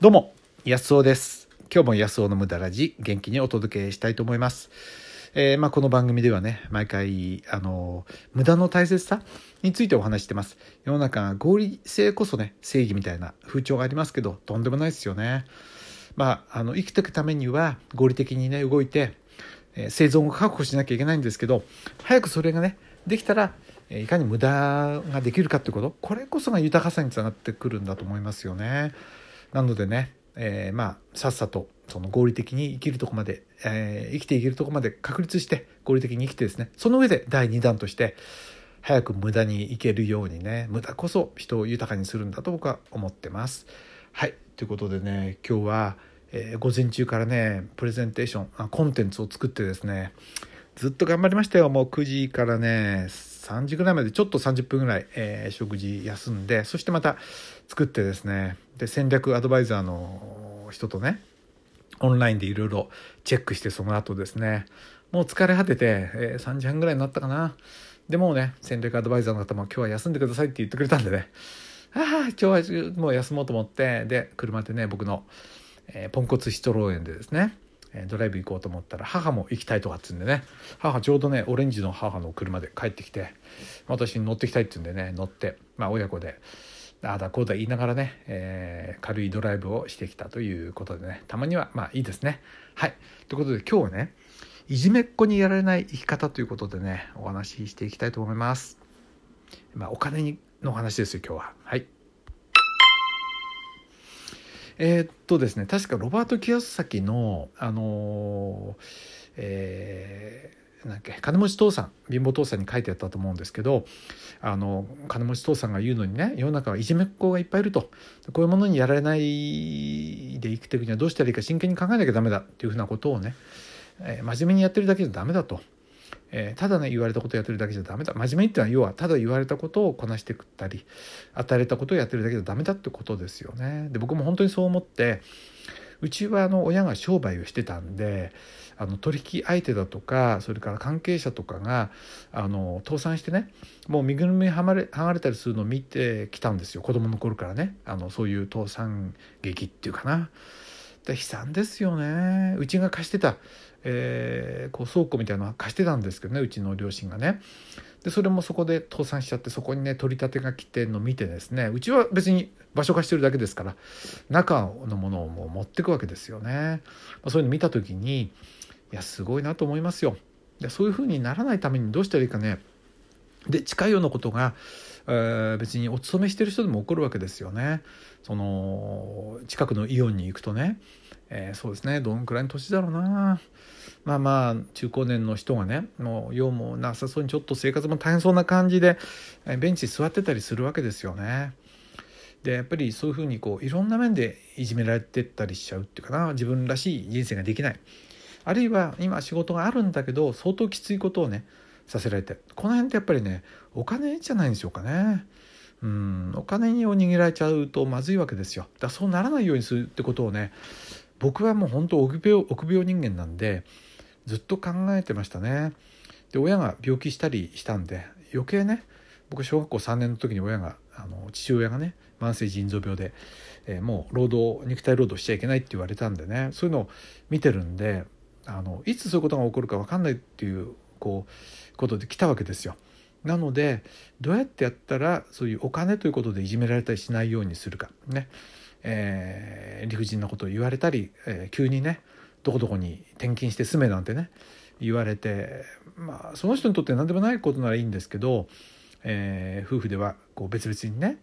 どうも、安尾です。今日も安尾の無駄ラジ、元気にお届けしたいと思います。えーまあ、この番組ではね、毎回、あの、無駄の大切さについてお話してます。世の中合理性こそね、正義みたいな風潮がありますけど、とんでもないですよね。まあ、あの、生きていくためには合理的にね、動いて、えー生存を確保しなきゃいけないんですけど、早くそれがね、できたら、いかに無駄ができるかってこと、これこそが豊かさにつながってくるんだと思いますよね。なのでね、えーまあさっさとその合理的に生きるとこまで、えー生きていけるとこまで確立して合理的に生きてですねその上で第2弾として早く無駄に生けるようにね無駄こそ人を豊かにするんだと僕は思ってます。はいということでね今日は、えー午前中からねプレゼンテーションあコンテンツを作ってですねずっと頑張りましたよもう9時からね3時ぐらいまでちょっと30分ぐらい、えー食事休んでそしてまた作ってですねで戦略アドバイザーの人とねオンラインでいろいろチェックしてその後ですねもう疲れ果てて、えー3時半ぐらいになったかな。でもうね戦略アドバイザーの方も今日は休んでくださいって言ってくれたんでねああ今日はもう休もうと思ってで車でね僕の、えーポンコツシトロー園でですねドライブ行こうと思ったら母も行きたいとかっつうんでね母ちょうどねオレンジの母の車で帰ってきて私に乗ってきたいって言うんでね乗ってまあ親子でああだこうだ言いながらね、えー軽いドライブをしてきたということでねたまにはまあいいですね。はい。ということで今日はねいじめっ子にやられない生き方ということでねお話ししていきたいと思います。まあお金の話ですよ今日は。はい。えーっとですね確かロバート・キヤスサキのあのーえーなんだっけ金持ち父さん貧乏父さんに書いてあったと思うんですけどあの金持ち父さんが言うのにね世の中はいじめっ子がいっぱいいるとこういうものにやられないで生きていくにはどうしたらいいか真剣に考えなきゃダメだっていうふうなことをね、えー真面目にやってるだけじゃダメだと。えーただね言われたことをやってるだけじゃダメだ真面目にっていうのは要はただ言われたことをこなしていったり与えられたことをやってるだけじゃダメだってことですよね。で僕も本当にそう思ってうちはあの親が商売をしてたんであの取引相手だとかそれから関係者とかがあの倒産してねもう身ぐるみ剥がれ剥がれたりするのを見てきたんですよ。子供の頃からね。あのそういう倒産劇っていうかな。で悲惨ですよね。うちが貸してた、えーこう倉庫みたいなのは貸してたんですけどねうちの両親がね。でそれもそこで倒産しちゃってそこにね取り立てが来てるのを見てですね。うちは別に場所貸してるだけですから中のものをもう持ってくわけですよね、まあ、そういうの見た時にいやすごいなと思いますよ。でそういうふうにならないためにどうしたらいいかね。で近いようなことが、えー別にお勤めしてる人でも起こるわけですよね。その近くのイオンに行くとね、えーそうですね。どんくらいの年だろうな。まあまあ中高年の人がねもう用もなさそうにちょっと生活も大変そうな感じで、えーベンチに座ってたりするわけですよね。でやっぱりそういうふうにこういろんな面でいじめられてったりしちゃうっていうかな。自分らしい人生ができない。あるいは今仕事があるんだけど相当きついことをねさせられてこの辺ってやっぱりねお金じゃないんでしょうかね。うんお金を握られちゃうとまずいわけですよ。だからそうならないようにするってことをね僕はもう本当臆病臆病人間なんでずっと考えてましたね。で親が病気したりしたんで余計ね僕小学校3年の時に親があの父親がね慢性腎臓病で、えーもう労働肉体労働しちゃいけないって言われたんでねそういうのを見てるんであのいつそういうことが起こるか分かんないっていうこうことで来たわけですよ。なのでどうやってやったらそういうお金ということでいじめられたりしないようにするかね、えー理不尽なことを言われたり、えー急にねどこどこに転勤して住めなんてね言われてまあその人にとって何でもないことならいいんですけど、えー夫婦ではこう別々にね、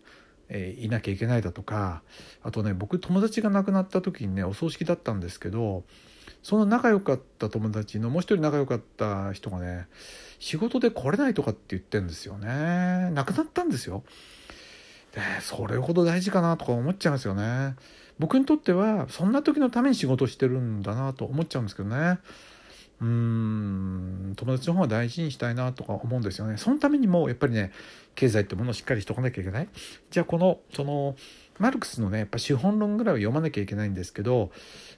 えーいなきゃいけないだとかあとね僕友達が亡くなった時にねお葬式だったんですけどその仲良かった友達のもう一人仲良かった人がね仕事で来れないとかって言ってんですよね。亡くなったんですよ。でそれほど大事かなとか思っちゃいますよね。僕にとってはそんな時のために仕事してるんだなと思っちゃうんですけどね。うーん友達の方が大事にしたいなとか思うんですよね。そのためにもやっぱりね経済ってものをしっかりしとかなきゃいけない。じゃあこのそのマルクスのねやっぱ資本論ぐらいは読まなきゃいけないんですけど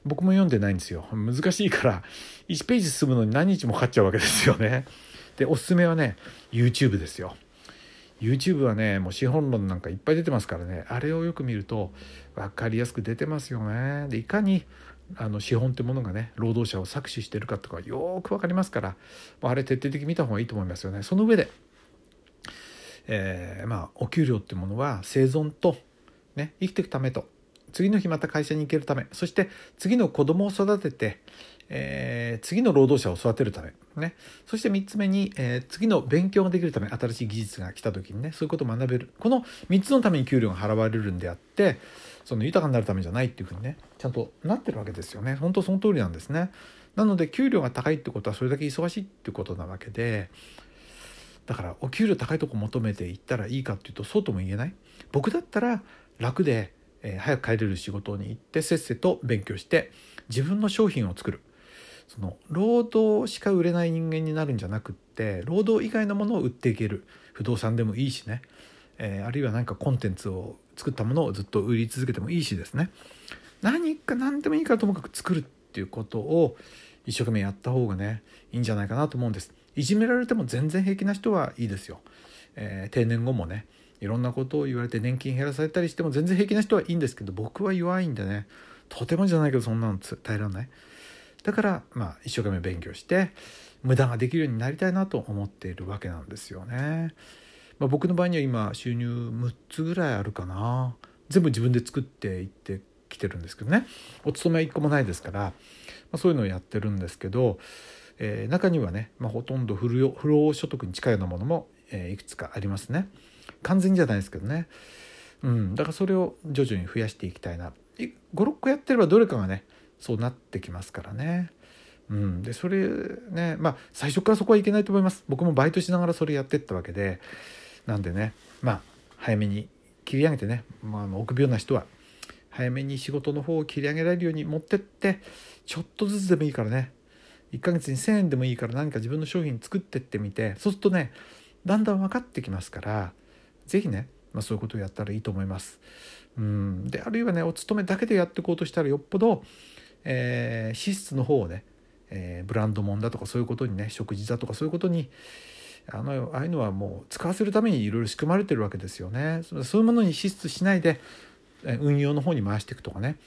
僕も読んでないんですよ。難しいから1ページ進むのに何日もかかっちゃうわけですよね。でおすすめはね YouTube ですよ。YouTube はねもう資本論なんかいっぱい出てますからね。あれをよく見ると分かりやすく出てますよね。でいかにあの資本ってものがね労働者を搾取してるかとかよく分かりますからあれ徹底的に見た方がいいと思いますよね。その上で、えー、まあお給料ってものは生存と、ね、生きていくためと次の日また会社に行けるためそして次の子供を育てて、えー、次の労働者を育てるため、ね、そして3つ目に、えー、次の勉強ができるため新しい技術が来た時にねそういうことを学べる。この3つのために給料が払われるんであってその豊かになるためじゃないっていうふうにねちゃんとなってるわけですよね。本当その通りなんですね。なので給料が高いってことはそれだけ忙しいってことなわけでだからお給料高いとこ求めていったらいいかっていうとそうとも言えない。僕だったら楽で、え、早く帰れる仕事に行ってせっせと勉強して自分の商品を作る。その労働しか売れない人間になるんじゃなくって労働以外のものを売っていける。不動産でもいいしね、えー、あるいは何かコンテンツを作ったものをずっと売り続けてもいいしですね。何か何でもいいからともかく作るっていうことを一生懸命やった方がねいいんじゃないかなと思うんです。いじめられても全然平気な人はいいですよ、えー、定年後もねいろんなことを言われて年金減らされたりしても全然平気な人はいいんですけど僕は弱いんでねとてもじゃないけどそんなの耐えられない。だからまあ一生懸命勉強して無駄ができるようになりたいなと思っているわけなんですよね。まあ、僕の場合には今収入6つぐらいあるかな。全部自分で作っていってきてるんですけどね。お勤めは1個もないですから、まあ、そういうのをやってるんですけど、えー、中にはね、まあ、ほとんど不労所得に近いようなものも、えー、いくつかありますね。完全じゃないですけどね、うん、だからそれを徐々に増やしていきたいな。56個やってればどれかがねそうなってきますからね。うん、でそれねまあ最初からそこはいけないと思います。僕もバイトしながらそれやってったわけでなんでねまあ早めに切り上げてね、まあ、臆病な人は早めに仕事の方を切り上げられるように持ってってちょっとずつでもいいからね1ヶ月に1,000円でもいいから何か自分の商品作ってってみてそうするとねだんだん分かってきますから是非ね、まあ、そういうことをやったらいいと思います。うんであるいはねお勤めだけでやっていこうとしたらよっぽどえー、支出の方をね、えー、ブランド物だとかそういうことにね食事だとかそういうことにあのああいうのはもう使わせるためにいろいろ仕組まれてるわけですよね。そういうものに支出しないで運用の方に回していくとかね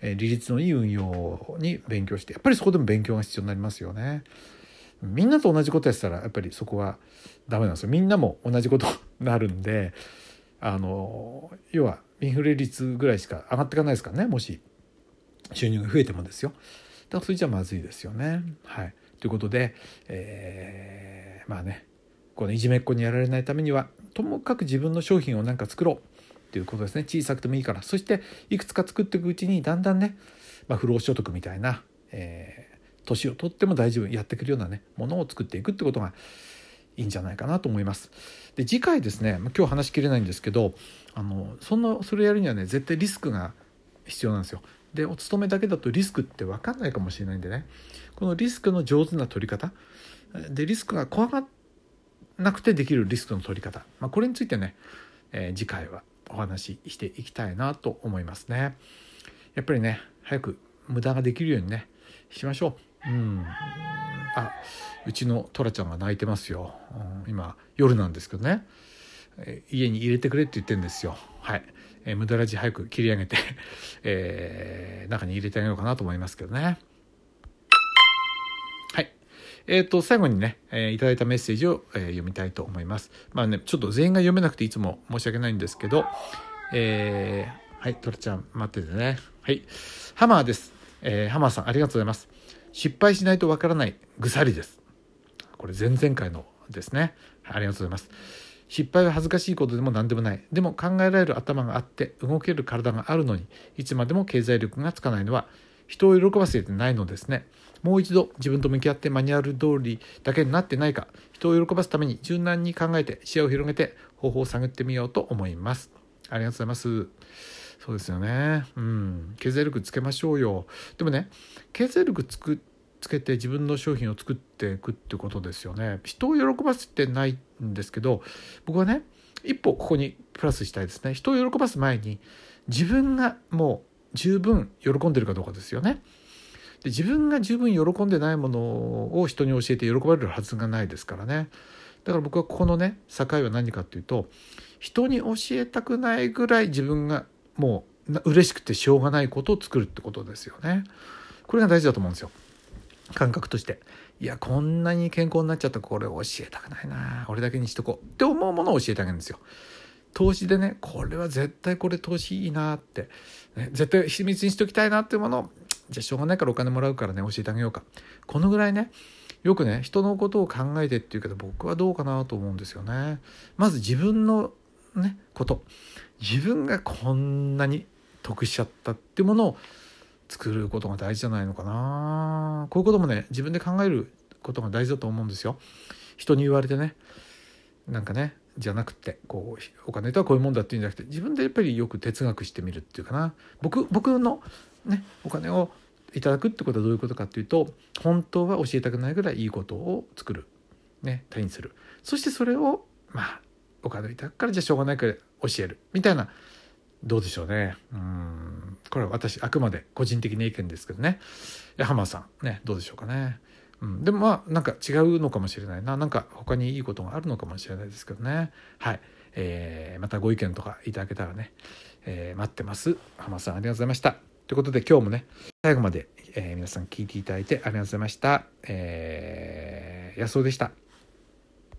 利率のいい運用に勉強してやっぱりそこでも勉強が必要になりますよね。みんなと同じことやってたらやっぱりそこはダメなんですよ。みんなも同じことになるんであの要はインフレ率ぐらいしか上がっていかないですからねもし収入が増えてもですよだからそれじゃまずいですよね。はい、ということで、えー、まあねこのいじめっ子にやられないためにはともかく自分の商品を何か作ろうっていうことですね小さくてもいいからそしていくつか作っていくうちにだんだんね、まあ、不労所得みたいな、えー、年を取っても大丈夫やってくるようなねものを作っていくってことがいいんじゃないかなと思います。で次回ですね今日話しきれないんですけどあのそんなそれやるにはね絶対リスクが必要なんですよ。でお勤めだけだとリスクって分かんないかもしれないんでねこのリスクの上手な取り方でリスクが怖がってなくてできるリスクの取り方、まあ、これについてね、えー、次回はお話ししていきたいなと思いますね。やっぱりね早く無駄ができるようにねしましょう。うん、あうちのトラちゃんが泣いてますよ、うん、今夜なんですけどね。え家に入れてくれって言ってるんですよ。はい、えー、無駄ラジ早く切り上げて、えー、中に入れてあげようかなと思いますけどね。えっ、ー、と最後にね、えー、いただいたメッセージを、えー、読みたいと思います。まあねちょっと全員が読めなくていつも申し訳ないんですけどえー、はいトラちゃん待っててね。はい。ハマーです、えー、ハマーさんありがとうございます。失敗しないとわからないぐさりです。これ前々回のですね。ありがとうございます。失敗は恥ずかしいことでも何でもない。でも考えられる頭があって動ける体があるのにいつまでも経済力がつかないのは人を喜ばせてないのですね。もう一度自分と向き合ってマニュアル通りだけになってないか人を喜ばすために柔軟に考えて視野を広げて方法を探ってみようと思います。ありがとうございます。そうですよね。うん。経済力つけましょうよ。でもね、経済力つくつけて自分の商品を作っていくってことですよね。人を喜ばせてないんですけど僕はね一歩ここにプラスしたいですね。人を喜ばす前に自分がもう十分喜んでるかどうかですよね。で自分が十分喜んでないものを人に教えて喜ばれるはずがないですからね。だから僕はここのね境は何かっていうと人に教えたくないぐらい自分がもう嬉しくてしょうがないことを作るってことですよね。これが大事だと思うんですよ。感覚としていやこんなに健康になっちゃったこれ教えたくないな俺だけにしとこうって思うものを教えてあげるんですよ投資でねこれは絶対これ投資いいなって、ね、絶対秘密にしときたいなっていうものをじゃあしょうがないからお金もらうからね教えてあげようか。このぐらいねよくね人のことを考えてっていうけど僕はどうかなと思うんですよね。まず自分のねこと。自分がこんなに得しちゃったってものを作ることが大事じゃないのかな。こういうこともね自分で考えることが大事だと思うんですよ。人に言われてねなんかねじゃなくてこうお金とはこういうもんだっていうんじゃなくて自分でやっぱりよく哲学してみるっていうかな。僕僕のねお金をいただくってことはどういうことかっていうと本当は教えたくないぐらいいいことを作る。ね手にする。そしてそれをまあお金をいただくからじゃあしょうがないから教える。みたいなどうでしょうね。うん。これは私あくまで個人的な意見ですけどね。浜さんねどうでしょうかね。うん、でもまあなんか違うのかもしれない。ななんか他にいいことがあるのかもしれないですけどね。はい、えー、またご意見とかいただけたらね、えー、待ってます。浜さんありがとうございました。ということで今日もね最後まで、えー、皆さん聞いていただいてありがとうございました、えー、安尾でした。